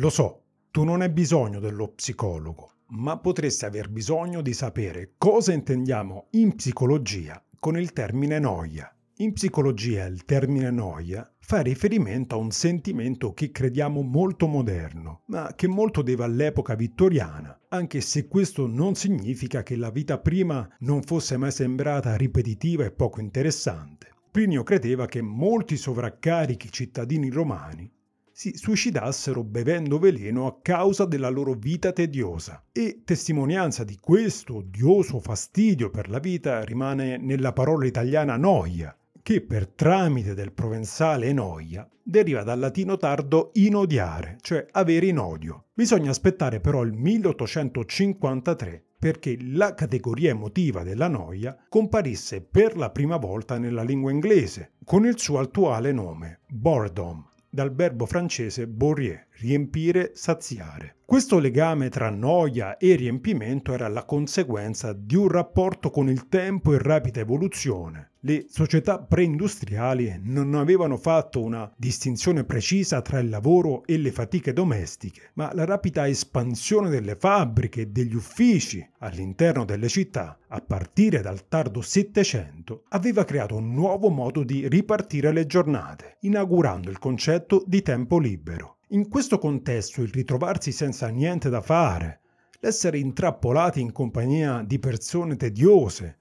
Lo so, tu non hai bisogno dello psicologo, ma potresti aver bisogno di sapere cosa intendiamo in psicologia con il termine noia. In psicologia il termine noia fa riferimento a un sentimento che crediamo molto moderno, ma che molto deve all'epoca vittoriana, anche se questo non significa che la vita prima non fosse mai sembrata ripetitiva e poco interessante. Plinio credeva che molti sovraccarichi cittadini romani si suicidassero bevendo veleno a causa della loro vita tediosa. E testimonianza di questo odioso fastidio per la vita rimane nella parola italiana noia, che per tramite del provenzale noia deriva dal latino tardo inodiare, cioè avere in odio. Bisogna aspettare però il 1853 perché la categoria emotiva della noia comparisse per la prima volta nella lingua inglese, con il suo attuale nome, boredom dal verbo francese bourrier, riempire, saziare. Questo legame tra noia e riempimento era la conseguenza di un rapporto con il tempo in rapida evoluzione. Le società preindustriali non avevano fatto una distinzione precisa tra il lavoro e le fatiche domestiche, ma la rapida espansione delle fabbriche e degli uffici all'interno delle città, a partire dal tardo Settecento, aveva creato un nuovo modo di ripartire le giornate, inaugurando il concetto di tempo libero. In questo contesto il ritrovarsi senza niente da fare, l'essere intrappolati in compagnia di persone tediose,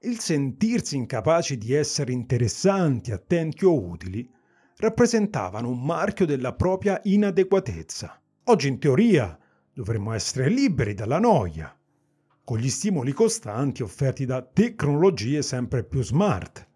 il sentirsi incapaci di essere interessanti, attenti o utili, rappresentavano un marchio della propria inadeguatezza. Oggi in teoria dovremmo essere liberi dalla noia, con gli stimoli costanti offerti da tecnologie sempre più smart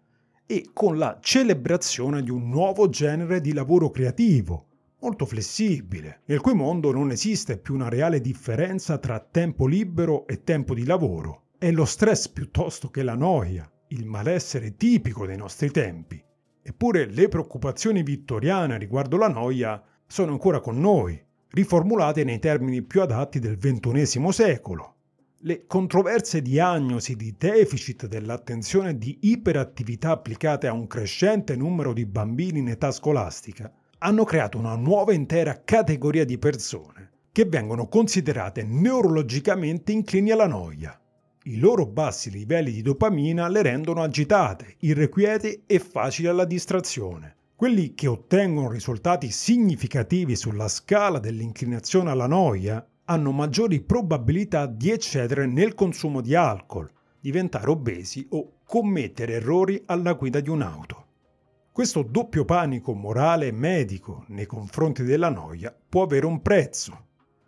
e con la celebrazione di un nuovo genere di lavoro creativo, molto flessibile, nel cui mondo non esiste più una reale differenza tra tempo libero e tempo di lavoro. È lo stress piuttosto che la noia, il malessere tipico dei nostri tempi. Eppure le preoccupazioni vittoriane riguardo la noia sono ancora con noi, riformulate nei termini più adatti del XXI secolo. Le controverse diagnosi di deficit dell'attenzione e di iperattività applicate a un crescente numero di bambini in età scolastica hanno creato una nuova intera categoria di persone che vengono considerate neurologicamente inclini alla noia. I loro bassi livelli di dopamina le rendono agitate, irrequiete e facili alla distrazione. Quelli che ottengono risultati significativi sulla scala dell'inclinazione alla noia hanno maggiori probabilità di eccedere nel consumo di alcol, diventare obesi o commettere errori alla guida di un'auto. Questo doppio panico morale e medico nei confronti della noia può avere un prezzo.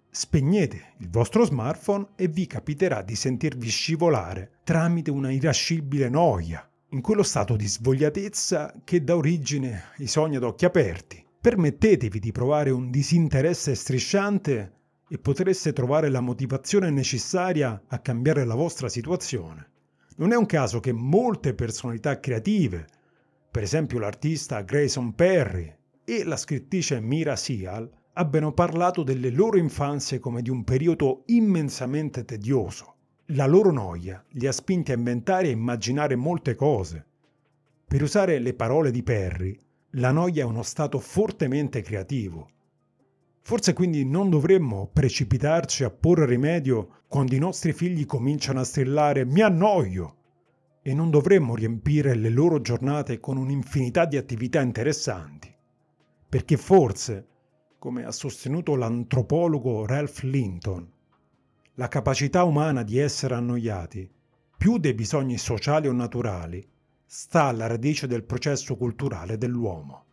Spegnete il vostro smartphone e vi capiterà di sentirvi scivolare tramite una irascibile noia, in quello stato di svogliatezza che dà origine ai sogni ad occhi aperti. Permettetevi di provare un disinteresse strisciante e potreste trovare la motivazione necessaria a cambiare la vostra situazione. Non è un caso che molte personalità creative per esempio l'artista Grayson Perry e la scrittrice Mira Sial, abbiano parlato delle loro infanzie come di un periodo immensamente tedioso. La loro noia li ha spinti a inventare e immaginare molte cose. Per usare le parole di Perry, la noia è uno stato fortemente creativo. Forse quindi non dovremmo precipitarci a porre rimedio quando i nostri figli cominciano a strillare mi annoio e non dovremmo riempire le loro giornate con un'infinità di attività interessanti, perché forse, come ha sostenuto l'antropologo Ralph Linton, la capacità umana di essere annoiati, più dei bisogni sociali o naturali, sta alla radice del processo culturale dell'uomo.